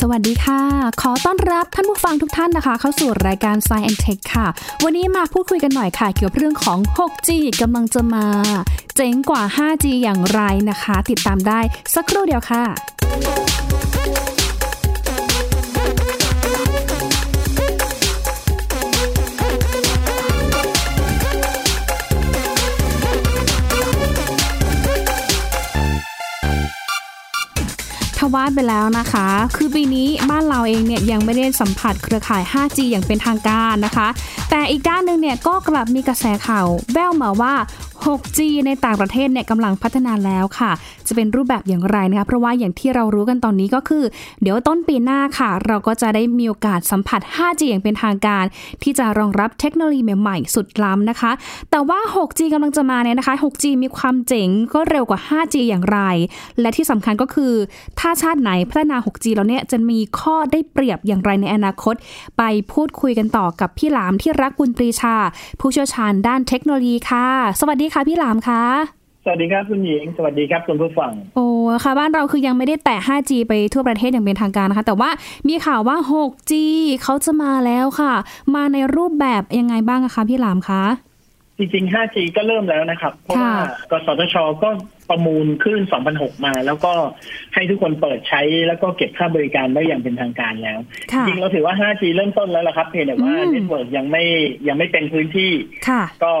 สวัสดีค่ะ ขอต้อนรับท่านผู้ฟังทุกท่านนะคะ เข้าสู่รายการ Science and Tech ค่ะ วันนี้มาพูดคุยกันหน่อยค่ะ เกี่ยวกับเรื่องของ 6G กำลังจะมา เจ๋งกว่า 5G อย่างไรนะคะ ติดตามได้สักครู่เดียวค่ะ ทวาสไปแล้วนะคะ คือปีนี้บ้านเราเองเนี่ยยังไม่ได้สัมผัสเครือข่าย 5G อย่างเป็นทางการนะคะ แต่อีกด้านหนึ่งเนี่ยก็กลับมีกระแสข่าวแว่วมาว่า 6G ในต่างประเทศเนี่ยกำลังพัฒนาแล้วค่ะ จะเป็นรูปแบบอย่างไรนะคะ เพราะว่าอย่างที่เรารู้กันตอนนี้ก็คือ เดี๋ยวต้นปีหน้าค่ะ เราก็จะได้มีโอกาสสัมผัส 5G อย่างเป็นทางการ ที่จะรองรับเทคโนโลยีใหม่ๆ สุดล้ำนะคะ แต่ว่า 6G กำลังจะมาเนี่ยนะคะ 6G มีความเจ๋งก็เร็วกว่า 5G อย่างไร และที่สำคัญก็คือ ถ้าชาติไหนพัฒนา 6G แล้วเนี่ยจะมีข้อได้เปรียบอย่างไรในอนาคต ไปพูดคุยกันต่อกับพี่หลามที่รักบุญปรีชา ผู้เชี่ยวชาญด้านเทคโนโลยีค่ะ สวัสดีค่ะพี่หลามค่ะสวัสดีครับคุณหญิง สวัสดีครับคุณผู้ฟัง โอ้ค่ะบ้านเราคือยังไม่ได้แตะ 5G ไปทั่วประเทศอย่างเป็นทางการนะคะ แต่ว่ามีข่าวว่า 6G เขาจะมาแล้วค่ะ มาในรูปแบบยังไงบ้างคะพี่หลามคะจริงๆ 5G ก็เริ่มแล้วนะครับ เพราะว่ากสทชก็ ประมูลคลื่น 2600 มา แล้วก็ให้ทุกคนเปิดใช้แล้วก็เก็บค่าบริการได้อย่างเป็นทางการแล้วค่ะจริงๆเราถือว่า 5G เริ่มต้นแล้วล่ะครับ เพียงแต่ว่าอืม network ยังไม่ยังไม่เป็นพื้นที่ค่ะก็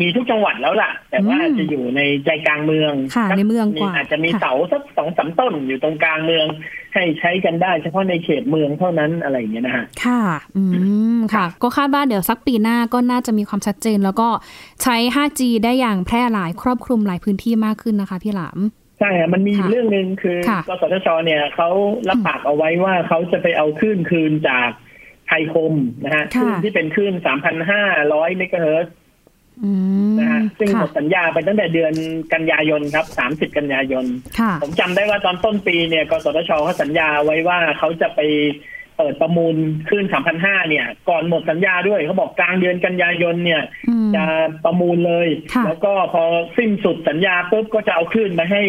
มีทุกจังหวัดแล้วล่ะ แต่ว่าอืมจะอยู่ในใจกลางเมืองค่ะสัในเมืองกว่าอาจจะมีค่ะเสาสักสองสามต้นอยู่ตรงกลางเมือง ให้ใช้กันได้เฉพาะในเขตเมืองเท่านั้นอะไรอย่างเงี้ยนะฮะค่ะ อืมค่ะ ก็คาดว่าเดี๋ยวสักปีหน้าก็น่าจะมีความชัดเจน แล้วก็ใช้ 5G ได้อย่างแพร่หลายครอบคลุมหลายพื้นที่มากขึ้นนะคะพี่หลามใช่ครับมันมีค่ะเรื่องหนึ่งคือค่ะกสทชเนี่ยเขารับปากเอาไว้ว่าเขาจะไปเอาคลื่นคืนจากไทยคมนะฮะคค่ะลื่นที่เป็นคลื่น3,500เมกะเฮิรตซ์อืมนะฮะซึ่งหค่ะมดสัญญาไปตั้งแต่เดือนกันยายนครับ30กันยายนค่ะผมจำได้ว่าตอนต้นปีเนี่ย กสทชเขาสัญญาไว้ว่าเขาจะไป เปิดประมูลคลื่น3,500เนี่ย ก่อนหมดสัญญาด้วยเขาบอกกลางเดือนกันยายนเนี่ยอืมจะประมูลเลยค่ะแล้วก็พอสิ้นสุดสัญญาปุ๊บก็จะเอาคลื่นมาให้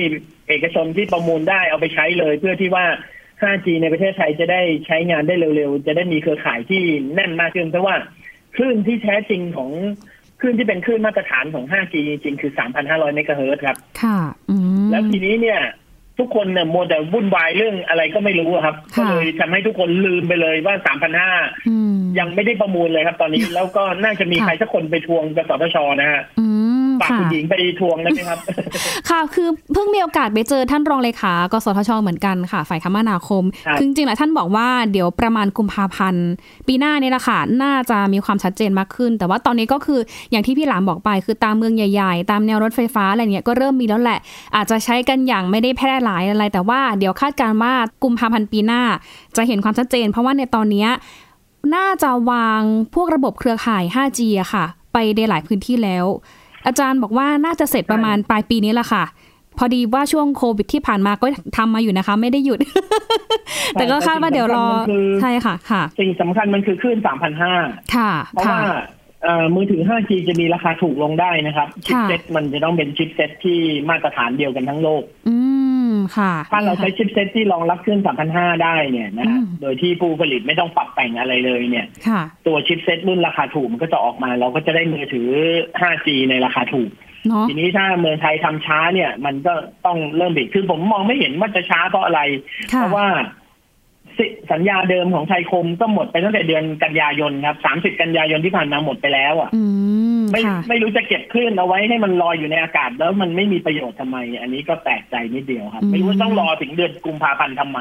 เอกชนที่ประมูลได้เอาไปใช้เลย เพื่อที่ว่า 5G ในประเทศไทยจะได้ใช้งานได้เร็วๆ จะได้มีเครือข่ายที่แน่นมากขึ้นเพราะว่าคลื่นที่แท้จริงของคลื่นที่เป็นคลื่นมาตรฐานของ 5G จริงๆ คือ 3,500 เมกะเฮิรตซ์ครับ ค่ะอืมแล้วทีนี้เนี่ย ทุกคนเนี่ยมัวแต่วุ่นวายเรื่องอะไรก็ไม่รู้อะครับก็ค่ะเลยทำให้ทุกคนลืมไปเลยว่า3,500อืมยังไม่ได้ประมูลเลยครับตอนนี้ แล้วก็น่าจะมีค่ะใครสักคนไปทวงกสทชนะฮะอืม ฝากค่ะคุณหญิงไปทวงได้ไหมครับ ค่ะคือเพิ่งมีโอกาสไปเจอท่านรองเลขากสทชเหมือนกันค่ะ ฝ่ายคมนาคมครับคือจริงๆแล้วท่านบอกว่าเดี๋ยวประมาณกุมภาพันธ์ปีหน้านี่แหละค่ะน่าจะมีความชัดเจนมากขึ้น แต่ว่าตอนนี้ก็คืออย่างที่พี่หลามบอกไป คือตามเมืองใหญ่ ๆ ตามแนวรถไฟฟ้าอะไรเงี้ยก็เริ่มมีแล้วแหละ อาจจะใช้กันอย่างไม่ได้แพร่หลายอะไร แต่ว่าเดี๋ยวคาดการณ์ว่ากุมภาพันธ์ปีหน้า จะเห็นความชัดเจน เพราะว่าในตอนเนี้ยน่าจะวางพวกระบบเครือข่าย 5G อะค่ะ ไปในหลายพื้นที่แล้ว อาจารย์บอกว่าน่าจะเสร็จประมาณปลายปีนี้แหละค่ะ พอดีว่าช่วงโควิดที่ผ่านมาก็ทำมาอยู่นะคะ ไม่ได้หยุด แต่ก็คาดว่าเดี๋ยวรอใช่ค่ะ ค่ะ สิ่งสำคัญมันคือคลื่น3,500ค่ะเพราะค่ะว่าเอ่อ มือถือ 5G จะมีราคาถูกลงได้นะครับ ชิปเซ็ตมันจะต้องเป็นชิปเซ็ตที่มาตรฐานเดียวกันทั้งโลก อืมค่ะ ถ้าเราใช้ชิปเซ็ตที่รองรับคลื่น3,500 ได้เนี่ยนะฮะอืมโดยที่ผู้ผลิตไม่ต้องปรับแต่งอะไรเลยเนี่ยค่ะตัวชิปเซ็ตรุ่นราคาถูกมันก็จะออกมา เราก็จะได้มือถือ 5G ในราคาถูกเนาะทีนี้ถ้าเมืองไทยทำช้าเนี่ย มันก็ต้องเริ่มบิดคือผมมองไม่เห็นว่าจะช้าเพราะอะไรค่ะเพราะว่า สิสัญญาเดิมของไทยคมก็หมดไปตั้งแต่เดือนกันยายนครับ30กันยายนที่ผ่านมาหมดไปแล้วอะอืมไม่ค่ะไม่รู้จะเก็บคลื่นเอาไว้ให้มันลอยอยู่ในอากาศ แล้วมันไม่มีประโยชน์ทำไม อันนี้ก็แปลกใจนิดเดียวครับอืมไม่รู้ว่าต้องรอถึงเดือนกุมภาพันธ์ทำไม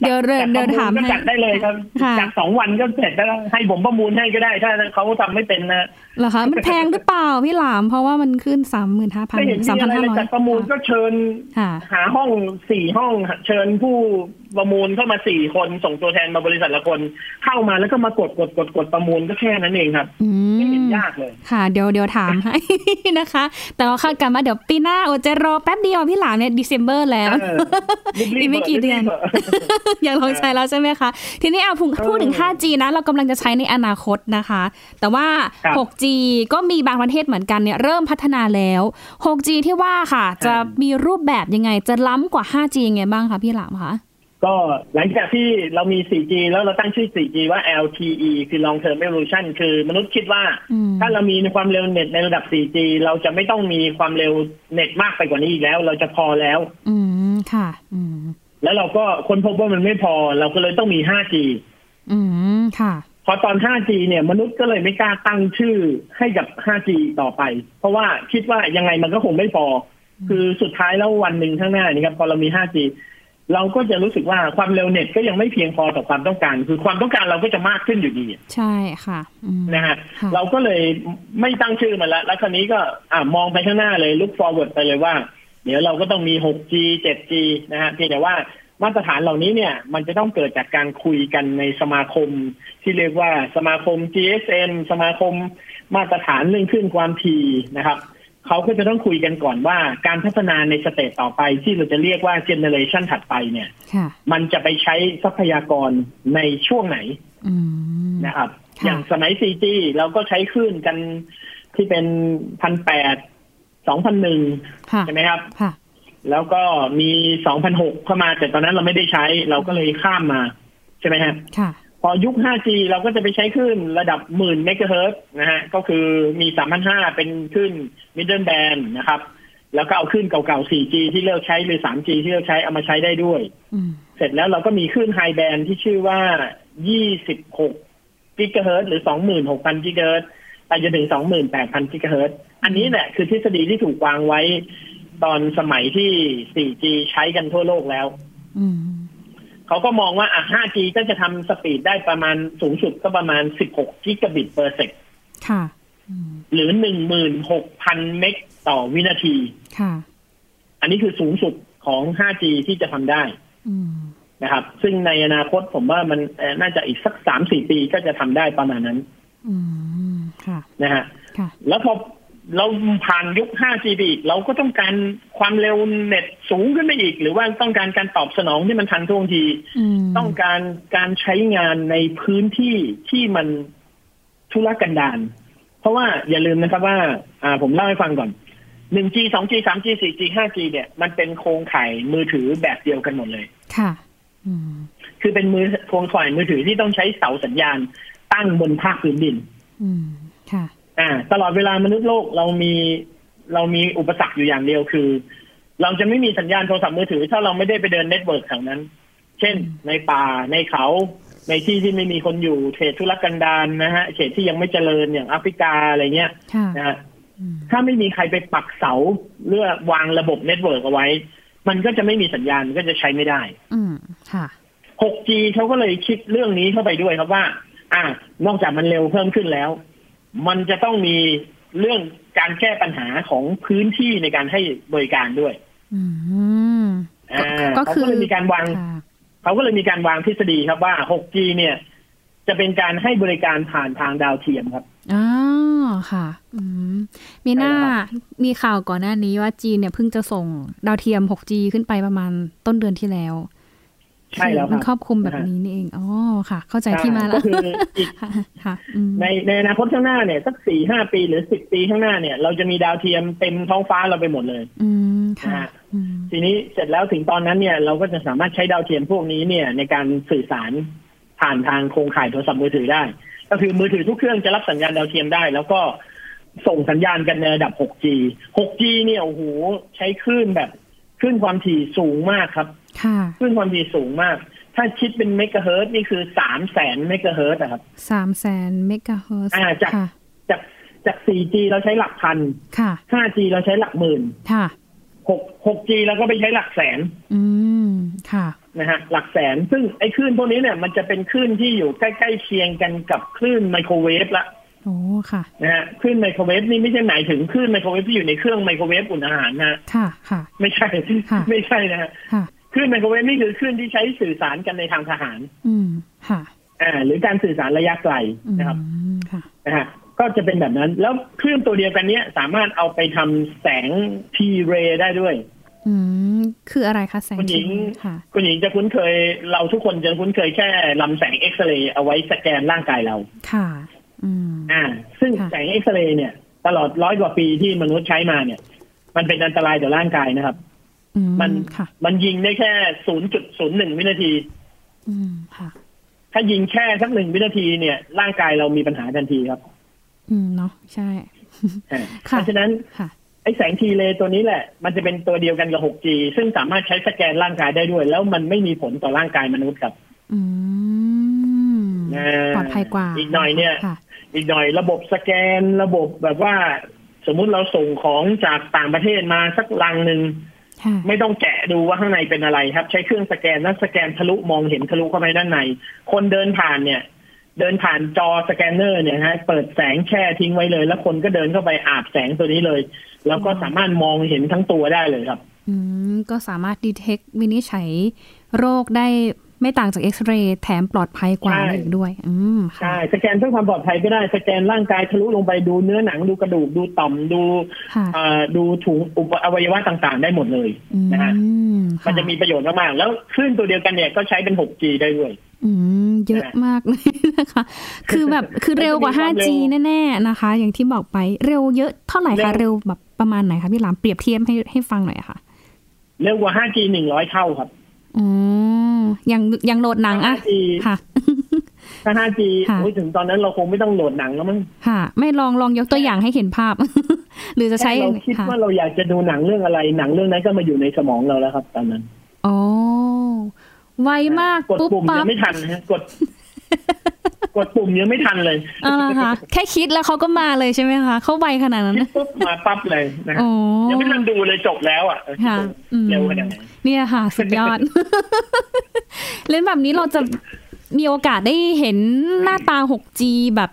เดี๋ยวเดินเดินถามก็ให้จัดได้เลยครับค่ะจัดสองวันก็เสร็จแล้วให้ผมประมูลให้ก็ได้ ถ้าเขาทำไม่เป็นนะเหรอคะมันแพงหรือเปล่าพี่หลาม เพราะว่ามันขึ้นสามหมื่นห้าพันไม่เห็นสามมีพันอะไรห้าเลยร้อยจัดประมูลก็เชิญค่ะหาห้องสี่ห้องเชิญผู้ประมูลเข้ามาสี่คนส่งตัวแทนมาบริษัทละคนเข้ามาแล้วก็มากดกดกดกดประมูลก็แค่นั้นเองครับ อืไม่เห็นม ยากเลย ค่ะเดี๋ยวเดี๋ยวถามให้นะคะ แต่ว่าคาดการณ์ว่าเดี๋ยวปีหน้าโอจะรอแป๊บเดียวพี่หลามเนี่ย December แล้วเออรีบๆอีกไม่กี่เดือนรีบๆอยากลองใช้แล้วใช่ไหมคะ ทีนี้เอาพูดพูดถึง 5G นะ เรากำลังจะใช้ในอนาคตนะคะ แต่ว่าครับ 6G ก็มีบางประเทศเหมือนกันเนี่ยเริ่มพัฒนาแล้ว 6G ที่ว่าค่ะ จะมีรูปแบบยังไงจะล้ำกว่า 5G ยังไงบ้างคะพี่หลามคะ ก็หลังจากที่เรามี 4G แล้วเราตั้งชื่อ 4G ว่า LTE คือ Long Term Evolution คือมนุษย์คิดว่าอืมถ้าเรามีความเร็วเน็ตในระดับ 4G เราจะไม่ต้องมีความเร็วเน็ตมากไปกว่านี้อีกแล้ว เราจะพอแล้ว อืมค่ะ อืม แล้วเราก็ค้นพบว่ามันไม่พอ เราก็เลยต้องมี 5G อืมค่ะ พอตอน 5G เนี่ยมนุษย์ก็เลยไม่กล้าตั้งชื่อให้กับ 5G ต่อไป เพราะว่าคิดว่ายังไงมันก็คงไม่พอ คือสุดท้ายแล้ววันหนึ่งข้างหน้านี่ครับพอเรามี 5G เราก็จะรู้สึกว่าความเร็วเน็ตก็ยังไม่เพียงพอต่อความต้องการ คือความต้องการเราก็จะมากขึ้นอยู่ดี ใช่ค่ะอืมนะฮะค่ะเราก็เลยไม่ตั้งชื่อมันละแล้วคราวนี้ก็อ่ามองไปข้างหน้าเลย look forward ไปเลยว่า เดี๋ยวเราก็ต้องมี 6G 7G นะฮะเพียงแต่ว่ามาตรฐานเหล่านี้เนี่ยมันจะต้องเกิดจากการคุยกันในสมาคม ที่เรียกว่าสมาคม GSM สมาคมมาตรฐานเรื่องขึ้นความถี่นะครับ เขาก็จะต้องคุยกันก่อนว่าการพัฒนาในสเตจต่อไปที่เราจะเรียกว่าเจเนเรชันถัดไปเนี่ยค่ะมันจะไปใช้ทรัพยากรในช่วงไหนอืมนะครับค่ะอย่างสมัย 4G เราก็ใช้คลื่นกันที่เป็นพันแปดสองพันหนึ่งค่ะใช่ไหมครับค่ะแล้วก็มีสองพันหกเข้ามาแต่ตอนนั้นเราไม่ได้ใช้ เราก็เลยข้ามมา ใช่ไหมฮะค่ะ พอยุค 5G เราก็จะไปใช้คลื่นระดับหมื่นเมกะเฮิรตซ์นะฮะ ก็คือมี 3,500 เป็นคลื่น middle band นะครับ แล้วก็เอาคลื่นเก่าๆ 4G ที่เลิกใช้หรือ 3G ที่เลิกใช้เอามาใช้ได้ด้วยอืมเสร็จแล้วเราก็มีคลื่น high band ที่ชื่อว่า 26กิกะเฮิรตซ์หรือ 26,000 กิกะเฮิรตซ์ไปจนถึง 28,000 กิกะเฮิรตซ์อันนี้แหละคือทฤษฎีที่ถูกวางไว้ตอนสมัยที่ 4G ใช้กันทั่วโลกแล้วอืม เขาก็มองว่าอะ 5G ก็จะทำสปีดได้ประมาณสูงสุดก็ประมาณ 16 กิกะบิตเปอร์เซกค่ะอืมหรือ 16,000 เมกต่อวินาที ค่ะ อันนี้คือสูงสุดของ 5G ที่จะทำได้อืมนะครับ ซึ่งในอนาคตผมว่ามันเอ่อน่าจะอีกสัก3-4ปีก็จะทำได้ประมาณนั้นอืมค่ะนะฮะค่ะแล้วพอ เราผ่านยุค 5G ไปอีก เราก็ต้องการความเร็วเน็ตสูงขึ้นไปอีก หรือว่าต้องการการตอบสนองที่มันทันท่วงทีอืมต้องการการใช้งานในพื้นที่ที่มันทุรกันดารเพราะว่าอย่าลืมนะครับว่า อ่าผมเล่าให้ฟังก่อน 1G 2G 3G 4G 5G เนี่ย มันเป็นโครงข่ายมือถือแบบเดียวกันหมดเลย ค่ะอืมคือเป็นมือโครงข่ายมือถือที่ต้องใช้เสาสัญญาณตั้งบนภาคพื้นดิน อืมค่ะ อ่าตลอดเวลามนุษย์โลกเรามีเรามีอุปสรรคอยู่อย่างเดียวคือ เราจะไม่มีสัญญาณโทรศัพท์มือถือ ถ้าเราไม่ได้ไปเดิน network แถวนั้น เช่น ในป่าในเขา ในที่ที่ไม่มีคนอยู่เขตทุรกันดารนะฮะเขตที่ยังไม่เจริญอย่างแอฟริกาอะไรเงี้ยค่ะนะฮะอืมถ้าไม่มีใครไปปักเสาเพื่อวางระบบ network เอาไว้ มันก็จะไม่มีสัญญาณก็จะใช้ไม่ได้ อืมค่ะ 6G เขาก็เลยคิดเรื่องนี้เข้าไปด้วยครับว่า อ่านอกจากมันเร็วเพิ่มขึ้นแล้ว มันจะต้องมีเรื่องการแก้ปัญหาของพื้นที่ในการให้บริการด้วยอืมอ่าก็เขาคือก็เลยมีการวางค่ะเขาก็เลยมีการวางทฤษฎีครับว่า 6G เนี่ย จะเป็นการให้บริการผ่านทางดาวเทียมครับอ๋อค่ะอืมมีหน้าใช่แล้วครัมีข่าวก่อนหน้านี้ว่าจีนเนี่ยเพิ่งจะส่งดาวเทียม 6G ขึ้นไปประมาณต้นเดือนที่แล้ว ใช่แล้วคมัรันบครอบคลุมแบบนะฮะนี้นี่เองอ๋อค่ะ เข้าใจที่มาแล้ก็วคืออีกค่ะค่ะอืมในในอนาคตข้างหน้าเนี่ยสักสี่ห้าปีหรือสิบปีข้างหน้าเนี่ย เราจะมีดาวเทียมเต็มท้องฟ้าเราไปหมดเลย อืมค่ะนะฮะอืมทีนี้เสร็จแล้วถึงตอนนั้นเนี่ย เราก็จะสามารถใช้ดาวเทียมพวกนี้เนี่ย ในการสื่อสารผ่านทางโครงข่ายโทรศัพท์มือถือได้ ก็คือมือถือทุกเครื่องจะรับสัญญาณดาวเทียมได้ แล้วก็ส่งสัญญาณกันในระดับ 6G 6G เนี่ยโอ้โหใช้คลื่นแบบคลื่นความถี่สูงมากครับ ค่ะคลื่นความถี่สูงมาก ถ้าคิดเป็นเมกะเฮิรตซ์นี่คือสามแสนเมกะเฮิรตซ์อะครับสามแสนเมกะเฮิร์ตซ์อ่าจากค่ะจากจาก 4G เราใช้หลักพัน ค่ะ 5G เราใช้หลักหมื่น ค่ะ 6 6G เราก็ไปใช้หลักแสน อืม ค่ะ นะฮะ หลักแสน ซึ่งไอ้คลื่นพวกนี้เนี่ย มันจะเป็นคลื่นที่อยู่ใกล้ๆเคียงกันกับคลื่นไมโครเวฟละ โอ้ ค่ะ นะฮะ คลื่นไมโครเวฟนี่ไม่ใช่หมายถึงคลื่นไมโครเวฟที่อยู่ในเครื่องไมโครเวฟอุ่นอาหารนะ ค่ะ ค่ะ ไม่ใช่ค่ะไม่ใช่นะฮะ ค่ะคลื่นไมโครเวฟนี่คือคลื่นที่ใช้สื่อสารกันในทางทหาร อืมค่ะอ่าหรือการสื่อสารระยะไกลอืมนะครับค่ะนะฮะก็จะเป็นแบบนั้น แล้วคลื่นตัวเดียวกันเนี้ยสามารถเอาไปทำแสงทีเรได้ด้วย อืมคืออะไรคะแสงคุณหญิงค่ะคุณหญิงจะคุ้นเคย เราทุกคนจะคุ้นเคยแค่ลำแสงเอ็กซเรย์เอาไว้สแกนร่างกายเรา ค่ะ อืมอ่า ซึ่งค่ะแสงเอ็กซเรย์เนี่ย ตลอดร้อยกว่าปีที่มนุษย์ใช้มาเนี่ย มันเป็นอันตรายต่อร่างกายนะครับอื มันค่ะมันยิงได้แค่ศูนย์จุดศูนย์หนึ่งวินาทีอืมค่ะถ้ายิงแค่สักหนึ่งวินาทีเนี่ย ร่างกายเรามีปัญหาทันทีครับ อืมเนาะใช่อ่าค่ะเพราะฉะนั้นค่ะไอ้แสงทีเลตัวนี้แหละ มันจะเป็นตัวเดียวกันกับ 6G ซึ่งสามารถใช้สแกนร่างกายได้ด้วย แล้วมันไม่มีผลต่อร่างกายมนุษย์ครับอืมอ่าปลอดภัยกว่า อีกหน่อยเนี่ยค่ะอีกหน่อยระบบสแกนระบบแบบว่า สมมุติเราส่งของจากต่างประเทศมาสักลังหนึ่งค่ะ ไม่ต้องแกะดูว่าข้างในเป็นอะไรครับ ใช้เครื่องสแกนแล้วสแกนทะลุมองเห็นทะลุเข้าไปด้านใน คนเดินผ่านเนี่ย เดินผ่านจอสแกนเนอร์เนี่ยฮะเปิดแสงแช่ทิ้งไว้เลย แล้วคนก็เดินเข้าไปอาบแสงตัวนี้เลย แล้วก็สามารถมองเห็นทั้งตัวได้เลยครับ อืมก็สามารถดีเทควินิจฉัยโรคได้ ไม่ต่างจากเอ็กซเรย์แถมปลอดภัยกว่าใช่อีกด้วย อืมค่ะใช่สแกนเพื่อความปลอดภัยก็ได้สแกนร่างกายทะลุลงไปดูเนื้อหนังดูกระดูกดูต่อมดูค่ะเอ่อดูถุงอุปอวัยวะต่างๆ ได้หมดเลยอืนะฮะมมันจะมีประโยชน์มากๆแล้วคลื่นตัวเดียวกันเนี่ยก็ใช้เป็น 6G ได้ด้วยอืมเยอะมากเลยนะคะ คือแบบคือเร็วกว่ามันจะมีความ 5G เร็วแน่ๆนะคะ อย่างที่บอกไปเร็วเยอะเท่าไหร่คะเร็เร็ววแบบประมาณไหนคะพี่หลามเปรียบเทียบให้ให้ฟังหน่อยอะค่ะ เร็วกว่า 5G 100 เท่าครับ อ๋ออย่างอย่างโหลดหนังอะ 5G ค่ะถ้า 5G ค่ะโอ้ยถึงตอนนั้นเราคงไม่ต้องโหลดหนังแล้วมั้งค่ะ ไม่ลองลองยกตัวอย่างให้เห็นภาพ หรือจะใช้แค่เราคิดค่ะว่าเราอยากจะดูหนังเรื่องอะไร หนังเรื่องนั้นก็มาอยู่ในสมองเราแล้วครับ ตอนนั้นอ๋อไวมากกดปุ๊บปุ่มปั๊ยับงไม่ทันฮะกด กดปุ่มยังไม่ทันเลยเอาละค่ะ แค่คิดแล้วเขาก็มาเลยใช่ไหมคะ เขาไวขนาดนั้นคิดปุ๊บมาปั๊บเลยนะฮะอ๋อยังไม่ทันดูเลยจบแล้วอะค่ะอืมเร็วขนาดไหนเนี่ยค่ะ สุดยอด เล่นแบบนี้เราจะมีโอกาสได้เห็นหน้าตา 6G แบบ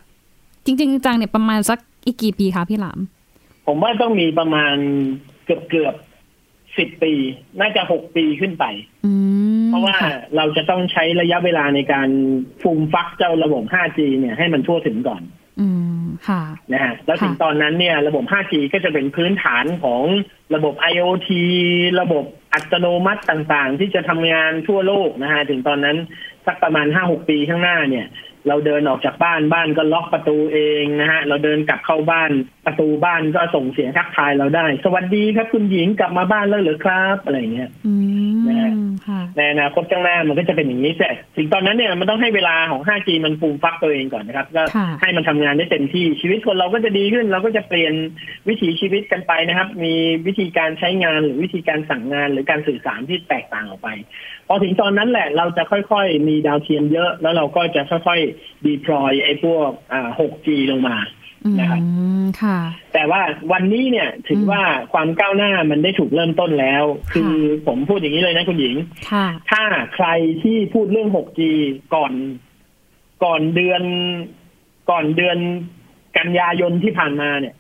จริง ๆ จังเนี่ยประมาณสักอีกกี่ปีคะพี่หลาม ผมว่าต้องมีประมาณเกือบเกือบสิบปี น่าจะหกปีขึ้นไป อืม เพราะว่าค่เราจะต้องใช้ระยะเวลาในการฟูมฟักเจ้าระบบ 5G เนี่ยให้มันทั่วถึงก่อน อืมค่ะนะฮะแล้วถึงค่ะตอนนั้นเนี่ย ระบบ 5G ก็จะเป็นพื้นฐานของระบบ IoT ระบบอัตโนมัติต่างๆ ที่จะทำงานทั่วโลกนะฮะถึงตอนนั้นสักประมาณ 5-6 ปีข้างหน้าเนี่ย เราเดินออกจากบ้านบ้านก็ล็อกประตูเองนะฮะ เราเดินกลับเข้าบ้านประตูบ้านก็ส่งเสียงทักทายเราได้ สวัสดีครับคุณหญิงกลับมาบ้านแล้วเหรือครับ อะไรอย่างเงี้ยอืนะฮะมค่ะในอนาคตข้างหน้ามันก็จะเป็นอย่างนี้แต่ถึงตอนนั้นเนี่ยมันต้องให้เวลาของ 5G มันฟูมฟักตัวเองก่อนนะครับ ก็ค่ะให้มันทำงานได้เต็มที่ชีวิตคนเราก็จะดีขึ้น เราก็จะเปลี่ยนวิถีชีวิตกันไปนะครับ มีวิธีการใช้งานหรือวิธีการสั่งงานหรือการสื่อสารที่แตกต่างออกไป พอถึงตอนนั้นแหละเราจะค่อย ๆ มีดาวเทียมเยอะแล้วเราก็จะค่อยๆ deploy ไอ้พวกอ่า 6G ลงมาอืนะครับมค่ะ แต่ว่าวันนี้เนี่ยถือว่าความก้าวหน้ามันได้ถูกเริ่มต้นแล้ว คือผมพูดอย่างนี้เลยนะคุณหญิงค่ะถ้าใครที่พูดเรื่อง 6G ก่อน ก่อนเดือน ก่อนเดือนกันยายนที่ผ่านมาเนี่ย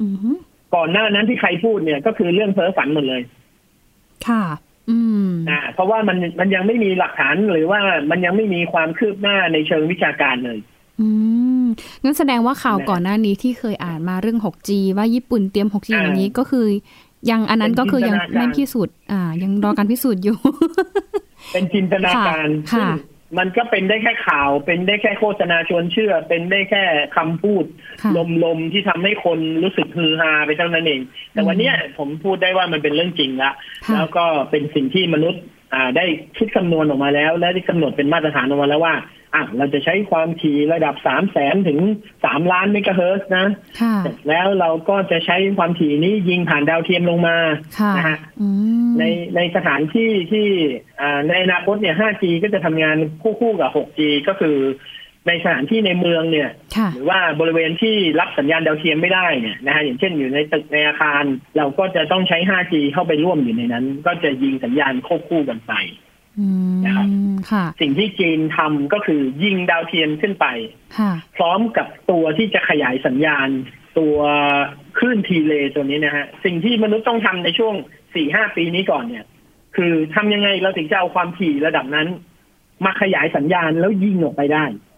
อืมก่อนหน้านั้นที่ใครพูดเนี่ยก็คือเรื่องเพ้อฝันหมดเลย ค่ะ อืมอ่า เพราะว่ามันมันยังไม่มีหลักฐานหรือว่ามันยังไม่มีความคืบหน้าในเชิงวิชาการเลย อืมงั้นแสดงว่าข่าวนะก่อนหน้านี้ที่เคยอ่านมาเรื่อง 6G ว่าญี่ปุ่นเตรียม 6G อ่าอย่างนี้ก็คือ ยังอันนั้นเป็นก็คือยังจินตนาการไม่พิสูจน์อ่า ยังรอการพิสูจน์อยู่ เป็นจินตนาการค่ะซึ่ง มันก็เป็นได้แค่ข่าว เป็นได้แค่โฆษณาชวนเชื่อ เป็นได้แค่คำพูดค่ะลมๆที่ทำให้คนรู้สึกฮือฮาไปเท่านั้นเอง แต่วันเนี้ยผมพูดได้ว่ามันเป็นเรื่องจริงละค่ะแล้วก็เป็นสิ่งที่มนุษย์อ่า ได้คิดคำนวณออกมาแล้ว และได้กำหนดเป็นมาตรฐานออกมาแล้วว่าอะเราจะใช้ความถี่ระดับสามแสนถึงสามล้านเมกะเฮิรตซ์นะค่ะเสร็จแล้วเราก็จะใช้ความถี่นี้ยิงผ่านดาวเทียมลงมาค่ะนะฮะอืมในในสถานที่ที่อ่าในอนาคตเนี่ย 5G ก็จะทำงานคู่คู่กับ 6G ก็คือ ในสถานที่ในเมืองเนี่ยค่ะหรือว่าบริเวณที่รับสัญญาณดาวเทียมไม่ได้เนี่ยนะฮะอย่างเช่นอยู่ในตึกในอาคาร เราก็จะต้องใช้ 5G เข้าไปร่วมอยู่ในนั้น ก็จะยิงสัญญาณควบคู่กันไปอืมนะครับค่ะสิ่งที่จีนทำก็คือยิงดาวเทียมขึ้นไปค่ะพร้อมกับตัวที่จะขยายสัญญาณ ตัวคลื่นทีเลตัวนี้นะฮะสิ่งที่มนุษย์ต้องทำในช่วงสี่ห้าปีนี้ก่อนเนี่ย คือทำยังไงเราถึงจะเอาความถี่ระดับนั้น มาขยายสัญญาณแล้วยิงออกไปได้อืม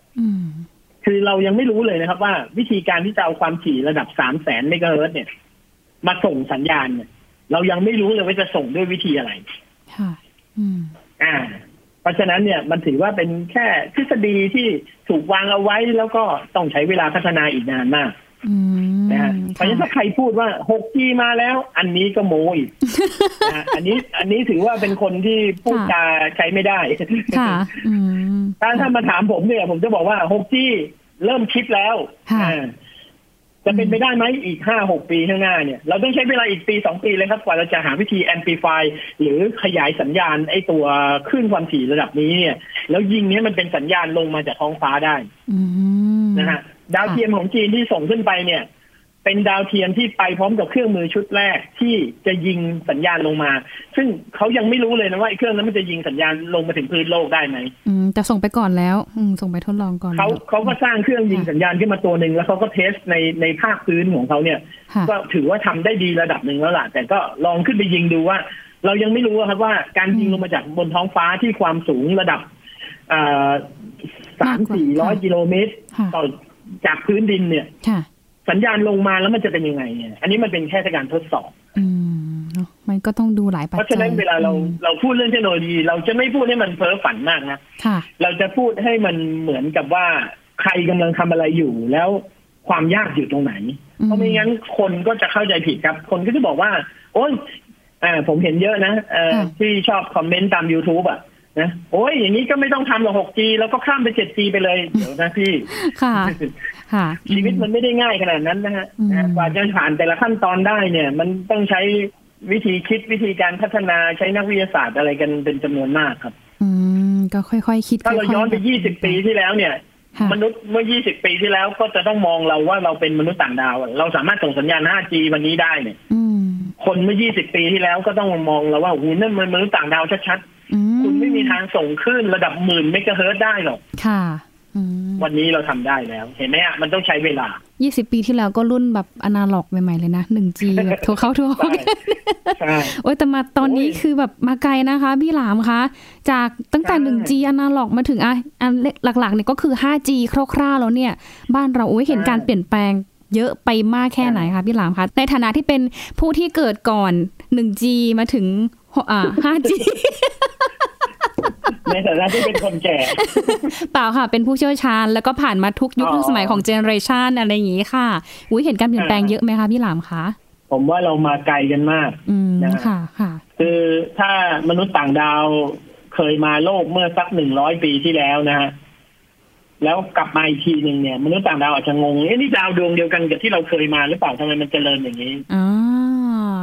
คือเรายังไม่รู้เลยนะครับ ว่าวิธีการที่จะเอาความถี่ระดับสามแสนเมกะเฮิรตซ์เนี่ย มาส่งสัญญาณเนี่ย เรายังไม่รู้เลยว่าจะส่งด้วยวิธีอะไรค่ะอืมอ่า เพราะฉะนั้นเนี่ยมันถือว่าเป็นแค่ทฤษฎีที่ถูกวางเอาไว้แล้วก็ต้องใช้เวลาพัฒนาอีกนานมากอืม นะฮะเพราะฉะนั้นถ้าใครพูดว่า 6G มาแล้ว อันนี้ก็โมอีกนะอันนี้อันนี้ถือว่าเป็นคนที่พูดจาใช้ไม่ได้ค่ะอืมถ้าถ้ามาถามผมเนี่ย ผมจะบอกว่า 6G เริ่มคิดแล้วค่ะอ่าจะเป็นไปได้ไหมอีกห้าหกปีข้างหน้าเนี่ย เราต้องใช้เวลาอีกปีสองปีเลยครับ กว่าเราจะหาวิธี amplify หรือขยายสัญญาณไอ้ตัวคลื่นความถี่ระดับนี้เนี่ย แล้วยิงเนี้ยมันเป็นสัญญาณลงมาจากท้องฟ้าได้อืมนะฮะ ดาวเทียมของจีนที่ส่งขึ้นไปเนี่ย เป็นดาวเทียมที่ไปพร้อมกับเครื่องมือชุดแรกที่จะยิงสัญญาณลงมา ซึ่งเขายังไม่รู้เลยนะว่าไอ้เครื่องนั้นมันจะยิงสัญญาณลงมาถึงพื้นโลกได้ไหมอืมแต่ส่งไปก่อนแล้ว อืมส่งไปทดลองก่อนเขาแล้วเขาก็สร้างเครื่องยิงสัญญาณขึ้นมาตัวหนึ่งแล้วเขาก็เทสในในภาคพื้นของเขาเนี่ยค่ะก็ถือว่าทำได้ดีระดับหนึ่งแล้วล่ะแต่ก็ลองขึ้นไปยิงดูว่า เรายังไม่รู้อะครับว่าการยิงลงมาจากบนท้องฟ้าที่ความสูงระดับสามสี่ร้อยกิโลเมตรค่ะต่อ จากพื้นดินเนี่ยค่ะสัญญาณลงมาแล้วมันจะเป็นยังไงเนี่ย อันนี้มันเป็นแค่การทดสอบ อืมเนอะมันก็ต้องดูหลายปัจเพจัยราะฉะนั้นเวลาเราอืมเราพูดเรื่องเทคโนโลยี เราจะไม่พูดให้มันเพ้อฝันมากนะค่ะ เราจะพูดให้มันเหมือนกับว่าใครกำลังทำอะไรอยู่แล้วความยากอยู่ตรงไหนอืมเพราะไม่งั้นคนก็จะเข้าใจผิดครับ คนก็จะบอกว่า โอ้ยอ่าผมเห็นเยอะนะเอ่อที่ชอบคอมเมนต์ตาม youtube อะ นะโอ้ยอย่างนี้ก็ไม่ต้องทำหรอก 6G แล้วก็ข้ามไป 7G ไปเลย เดี๋ยวนะพี่ ค่ะ ค่ะ ชีวิตมันไม่ได้ง่ายขนาดนั้นนะฮะอืมนะกว่าจะผ่านแต่ละขั้นตอนได้เนี่ย มันต้องใช้วิธีคิดวิธีการพัฒนาใช้นักวิทยาศาสตร์อะไรกันเป็นจำนวนมากครับ อืม ก็ค่อยๆคิดถ้าเราค่ๆย้อนไป 20 ปีที่แล้วเนี่ยค่ะมนุษย์เมื่อ 20 ปีที่แล้วก็จะต้องมองเราว่าเราเป็นมนุษย์ต่างดาวอะเราสามารถส่งสัญญาณ 5G วันนี้ได้เนี่ยอืมคนเมื่อ 20 ปีที่แล้วก็ต้องมองเราว่าโอ้โหนั่นมันมนุษย์ต่างดาวชัดอืๆ คุณไม่มีทางส่งคลื่นระดับหมื่นเมกะเฮิรตซ์ได้หรอกค่ะอืมวันนี้เราทำได้แล้ว เห็นไหมอะมันต้องใช้เวลายี่สิบปีที่แล้วก็รุ่นแบบอนาล็อกใหม่ ๆ เลยนะ 1G แบบโทรเข้าโทรออกใช่ใช่โอ้ยแต่มาตอนนี้โอ้ยคือแบบมาไกลนะคะ พี่หลามคะ จากตั้งแต่ใช่ 1G อนาล็อกมาถึงอะอันหลักๆเนี่ยก็คือ 5G คร่าวๆแล้วเนี่ย บ้านเราโอ้ยเห็นการเปลี่ยนแปลงเยอะไปมากแค่ไหนคะพี่หลามคะ ในฐานะที่เป็นผู้ที่เกิดก่อน 1G มาถึง อ่า 5G ในฐานะที่เป็นคนแก่ เปล่าค่ะ เป็นผู้เชี่ยวชาญ แล้วก็ผ่านมาทุกยุคอ๋อทุกสมัยของเจเนอเรชันอะไรอย่างงี้ค่ะ อุ้ยเห็นการเปลี่ยนแปลงอ่าเยอะไหมคะพี่หลามคะ ผมว่าเรามาไกลกันมากอืมนะค่ะ ค่ะ คือถ้ามนุษย์ต่างดาวเคยมาโลกเมื่อสักหนึ่งร้อยปีที่แล้วนะฮะ แล้วกลับมาอีกทีหนึ่งเนี่ย มนุษย์ต่างดาวอาจจะงงเอ๊ะนี่ดาวดวงเดียวกันกับที่เราเคยมาหรือเปล่าทำไมมันเจริญอย่างนี้ อ๋อ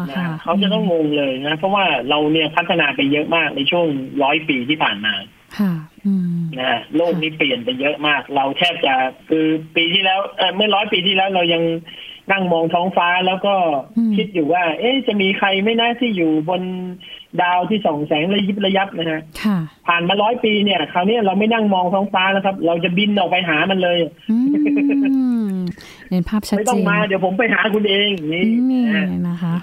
นะค่ะเขาจะต้องงงเลยนะ เพราะว่าเราเนี่ยพัฒนาไปเยอะมากในช่วงร้อยปีที่ผ่านมาค่ะอืมนะฮะโลกนี้เปลี่ยนไปเยอะมาก เราแทบจะคือปีที่แล้วเอ่อเมื่อร้อยปีที่แล้วเรายังนั่งมองท้องฟ้าแล้วก็อืมคิดอยู่ว่า เอ๊ะจะมีใครไหม่น่าที่อยู่บนดาวที่ส่องแสงระยิบระยับนะฮะค่ะผ่านมาร้อยปีเนี่ยคราวนี้เราไม่นั่งมองท้องฟ้าแล้วครับ เราจะบินออกไปหามันเลยอืมเห็นภาพชัดไม่เจต้องนมาเดี๋ยวผมไปหาคุณเองนี่นี่นะฮะนะคะ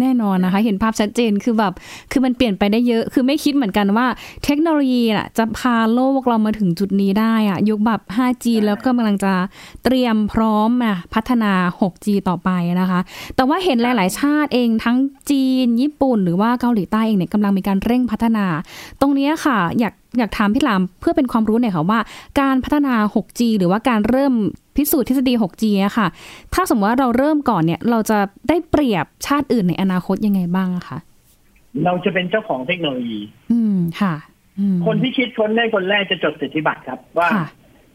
แน่นอนนะคะ เห็นภาพชัดเจนคือแบบคือมันเปลี่ยนไปได้เยอะ คือไม่คิดเหมือนกันว่า เทคโนโลยีน่ะจะพาโลกเรามาถึงจุดนี้ได้อะยุคแบบ 5G แล้วก็กำลังจะเตรียมพร้อมอะพัฒนา 6G ต่อไปนะคะ แต่ว่าเห็นหลาย ๆ ชาติเองทั้งจีน ญี่ปุ่น หรือว่าเกาหลีใต้เองเนี่ยกำลังมีการเร่งพัฒนา ตรงเนี้ยค่ะ อยาก อยากถามพี่หลามเพื่อเป็นความรู้หน่อยค่ะว่า การพัฒนา 6G หรือว่าการเริ่มพิสูจน์ทฤษฎี 6G อะค่ะ ถ้าสมมติว่าเราเริ่มก่อนเนี่ย เราจะได้เปรียบชาติอื่นในอนาคตยังไงบ้างอะคะเราจะเป็นเจ้าของเทคโนโลยี อืมค่ะอืมคนที่คิดค้นได้คนแรกจะจดสิทธิบัตรครับว่าค่ะ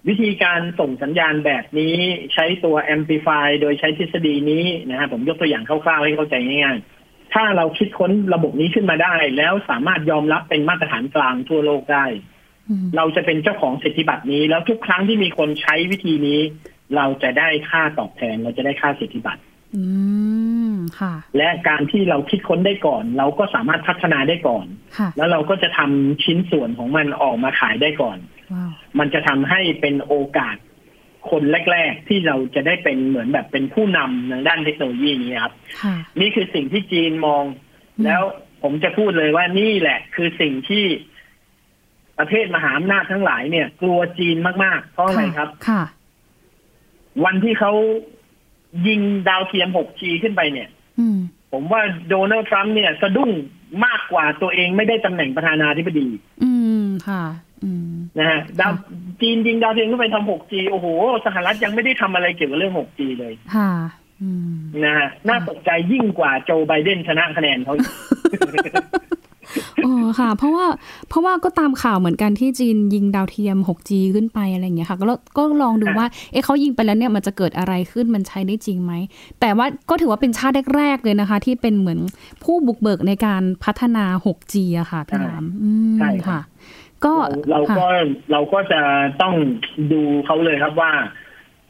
วิธีการส่งสัญญาณแบบนี้ใช้ตัว amplify โดยใช้ทฤษฎีนี้นะฮะผมยกตัวอย่างคร่าวๆให้เข้าใจง่ายๆ ถ้าเราคิดค้นระบบนี้ขึ้นมาได้ แล้วสามารถยอมรับเป็นมาตรฐานกลางทั่วโลกได้อืมเราจะเป็นเจ้าของสิทธิบัตรนี้ แล้วทุกครั้งที่มีคนใช้วิธีนี้ เราจะได้ค่าตอบแทนเราจะได้ค่าสิทธิบัตรอืมค่ะและการที่เราคิดค้นได้ก่อน เราก็สามารถพัฒนาได้ก่อนค่ะแล้วเราก็จะทำชิ้นส่วนของมันออกมาขายได้ก่อนว้าวมันจะทำให้เป็นโอกาส คนแรก ๆ ที่เราจะได้เป็นเหมือนแบบเป็นผู้นำในด้านเทคโนโลยีนี้ครับค่ะนี่คือสิ่งที่จีนมองอืมแล้วผมจะพูดเลยว่านี่แหละ คือสิ่งที่ประเทศมหาอำนาจทั้งหลายเนี่ย กลัวจีนมากๆ เพราะอะไรครับค่ะ วันที่เขายิงดาวเทียม 6G ขึ้นไปเนี่ยอืมผมว่าโดนัลด์ทรัมป์เนี่ยสะดุ้ง มากกว่าตัวเองไม่ได้ตำแหน่งประธานาธิบดี อืมค่ะ อืมนะฮะดาวจีนยิงดาวเทียมขึ้นไปทำ 6G โอ้โห สหรัฐยังไม่ได้ทำอะไรเกี่ยวกับเรื่อง 6G เลย ค่ะอืมนะฮะน่าตกใจยิ่งกว่าโจไบเดนชนะคะแนนเขาอีกอ๋อ ค่ะ เพราะว่าเพราะว่าก็ตามข่าวเหมือนกันที่จีนยิงดาวเทียม 6G ขึ้นไปอะไรอย่างเงี้ยค่ะ ก็ลก็ลองดูค่ะว่าเอ๊ะเขายิงไปแล้วเนี่ยมันจะเกิดอะไรขึ้นมันใช้ได้จริงไหม แต่ว่าก็ถือว่าเป็นชาติแรกๆเลยนะคะ ที่เป็นเหมือนผู้บุกเบิกในการพัฒนา 6G อะค่ะพี่หลามอืมใช่ค่ะค่ะ ก็เราก็ค่ะเราก็จะต้องดูเขาเลยครับว่า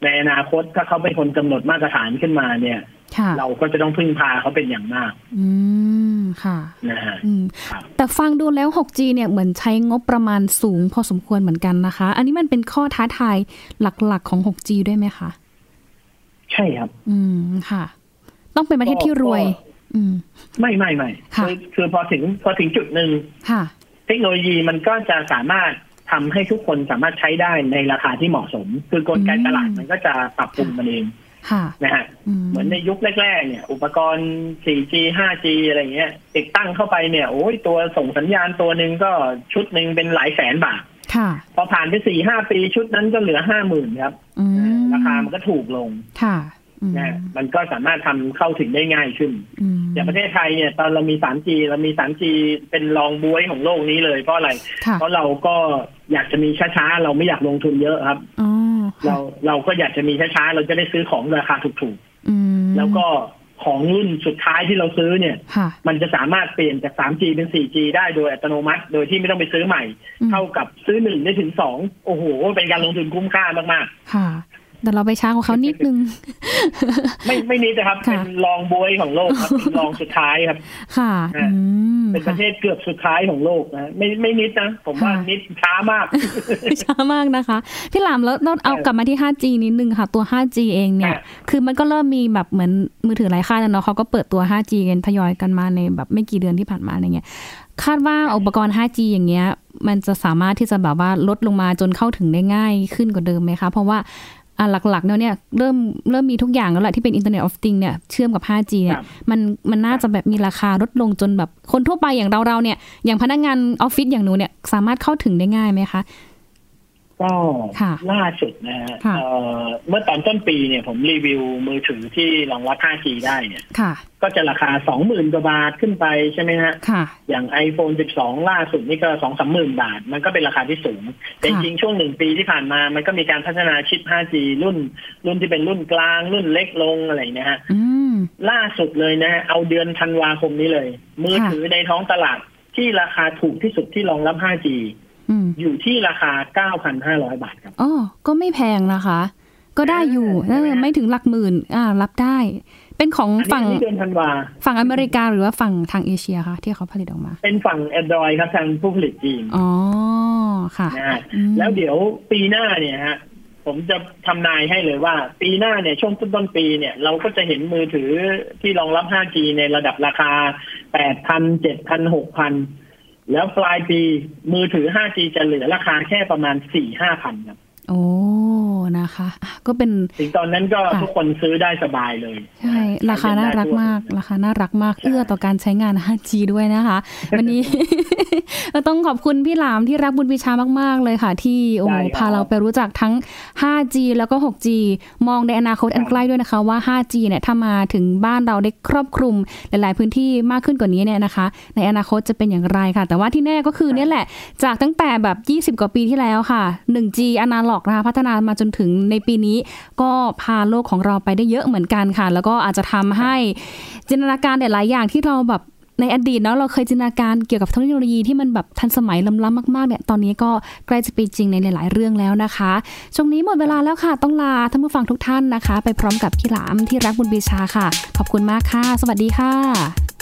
ในอนาคตถ้าเขาเป็นคนกำหนดมาตรฐานขึ้นมาเนี่ยค่ะ เราก็จะต้องพึ่งพาเขาเป็นอย่างมาก อืม ค่ะนะฮะอืมครับแต่ฟังดูแล้ว 6G เนี่ยเหมือนใช้งบประมาณสูงพอสมควรเหมือนกันนะคะ อันนี้มันเป็นข้อท้าทายหลักๆของ 6G ด้วยไหมคะ ใช่ครับ อืม ค่ะ ต้องเป็นประเทศที่รวยก็อืม ไม่ไม่ไม่ค่ะอคือพอถึงพอถึงจุดหนึ่งค่ะ เทคโนโลยีมันก็จะสามารถทำให้ทุกคนสามารถใช้ได้ในราคาที่เหมาะสม คือกลไกอืมตลาดมันก็จะปรับปรุงมันเองค่ะ นะฮะอืมเหมือนในยุคแรก ๆ เนี่ย อุปกรณ์ 4G 5G อะไรเงี้ย ติดตั้งเข้าไปเนี่ยโอ้ยตัวส่งสัญญาณตัวหนึ่งก็ชุดหนึ่งเป็นหลายแสนบาทค่ะพอผ่านไปสี่ห้าปีชุดนั้นก็เหลือห้าหมื่นครับอืมราคามันก็ถูกลงค่ะอืมนะมันก็สามารถทำเข้าถึงได้ง่ายขึ้นอืมอย่างประเทศไทยเนี่ยตอนเรามี 3G เรามี 3G เป็นรองบวยของโลกนี้เลยเพราะอะไรค่ะเพราะเราก็อยากจะมีช้าๆ เราไม่อยากลงทุนเยอะครับอ๋อ เราเราก็อยากจะมีช้าๆเราจะได้ซื้อของราคาถูกอืมๆแล้วก็ของรุ่นสุดท้ายที่เราซื้อเนี่ยค่ะมันจะสามารถเปลี่ยนจาก 3G เป็น 4G ได้โดยอัตโนมัติ โดยที่ไม่ต้องไปซื้อใหม่อืมเท่ากับซื้อหนึ่งได้ถึงสองโอ้โห เป็นการลงทุนคุ้มค่ามากค่ะ แต่เราไปช้ากว่าเขานิดนึงๆไม่ไม่นิดนะครับค่ะเป็นรองบวยของโลกครับเป็นรองสุดท้ายครับ ค่ะอืมเป็นประค่ะเทศเกือบสุดท้ายของโลกนะไม่ไม่นิดนะ ผมว่าค่ะนิดช้ามาก ช้ามากนะคะ พี่หลามแล้วเราเอากลับมาที่ 5G นิดนึงค่ะ ตัว 5G เองเนี่ยค่ะคือมันก็เริ่มมีแบบเหมือนมือถือหลายค่ายแล้วเนาะเขาก็เปิดตัว 5G กันทยอยกันมาในแบบไม่กี่เดือนที่ผ่านมาอะไรเงี้ยคาดว่าอุปกรณ์ 5G อย่างเงี้ย มันจะสามารถที่จะแบบว่าลดลงมาจนเข้าถึงได้ง่ายขึ้นกว่าเดิมไหมคะ เพราะว่า อะหลักๆแล้วเนี่ยเริ่มเริ่มมีทุกอย่างแล้วแหละที่เป็น Internet of Things เนี่ยเชื่อมกับ 5G เนี่คยรับมันมันน่าจะแบบมีราคาลดลงจนแบบคนทั่วไปอย่างเราเราๆเนี่ยอย่างพนักงานออฟฟิศอย่างหนูเนี่ยสามารถเข้าถึงได้ง่ายไหมคะ ก็ค่ะล่าสุดนะฮะค่ะเอ่อเมื่อตอนต้นปีเนี่ยผมรีวิวมือถือที่รองรับ 5G ได้เนี่ยค่ะก็จะราคา20,000กว่าบาทขึ้นไปใช่ไหมฮะค่ะอย่าง iPhone 12 ล่าสุดนี่ก็2 3 0 0 0 0บาท มันก็เป็นราคาที่สูง แต่จค่ะริงๆช่วงหนึ่งปีที่ผ่านมา มันก็มีการพัฒนาชิป 5G รุ่น รุ่นที่เป็นรุ่นกลาง รุ่นเล็กลงอะไรนะฮะอืมล่าสุดเลยนะฮะเอาเดือนธันวาคมนี้เลย มือถือในท้องตลาดที่ราคาถูกที่สุดที่รองรับ 5G อืมอยู่ที่ราคา9,500บาทครับอ๋อก็ไม่แพงนะคะ ก็ได้อยู่เอใช่ไหมอฮะไม่ถึงหลักหมื่น อ่า รับได้ เป็นของอันนี้ฝั่งอันนี้เดือนธันวาฝั่งอเมริกาหรือว่าฝั่งทางเอเชียคะที่เขาผลิตออกมา เป็นฝั่ง Android ครับทางผู้ผลิตจีนอ๋อค่ะนะฮะอืมแล้วเดี๋ยวปีหน้าเนี่ยฮะผมจะทำนายให้เลยว่า ปีหน้าเนี่ยช่วงต้นๆปีเนี่ย เราก็จะเห็นมือถือที่รองรับ 5G ในระดับราคา 8,000 7,000 6,000 แล้วปลายปีมือถือ 5G จะเหลือราคาแค่ประมาณ4-5,000ครับ โอ้ นะคะอะก็เป็นถึงตอนนั้นก็ค่ะทุกคนซื้อได้สบายเลย ใช่ ราคาน่ารักมาก ราคาน่ารักมากใช่เอื้อต่อการใช้งาน 5G ด้วยนะคะ วันนี้เราต้องขอบคุณพี่หลามที่รักบุญวิชามาก ๆ เลยค่ะ ที่โอ้โหได้ครับพาเราไปรู้จักทั้ง 5G แล้วก็ 6G มองในอนาคตอันใกล้ด้วยนะคะว่า 5G เนี่ยถ้ามาถึงบ้านเราได้ครอบคลุมหลาย ๆ พื้นที่มากขึ้นกว่านี้เนี่ยนะคะ ในอนาคตจะเป็นอย่างไรค่ะ แต่ว่าที่แน่ก็คือเนี่ยแหละ จากตั้งแต่แบบ 20 กว่าปีที่แล้วค่ะ 1G อนาล็อกนะคะพัฒนามาจนถึงในปีนี้ ก็พาโลกของเราไปได้เยอะเหมือนกันค่ะ แล้วก็อาจจะทำให้จินตนาการหลายอย่างที่เราแบบในอดีตเนาะเราเคยจินตนาการเกี่ยวกับเทคโนโลยีที่มันแบบทันสมัยล้ำๆมากๆเนี่ยตอนนี้ก็ใกล้จะเป็นจริงในหลาย ๆ เรื่องแล้วนะคะ ช่วงนี้หมดเวลาแล้วค่ะ ต้องลาท่านผู้ฟังทุกท่านนะคะ ไปพร้อมกับพี่หลามที่รักบุญบีชาค่ะ ขอบคุณมากค่ะ สวัสดีค่ะ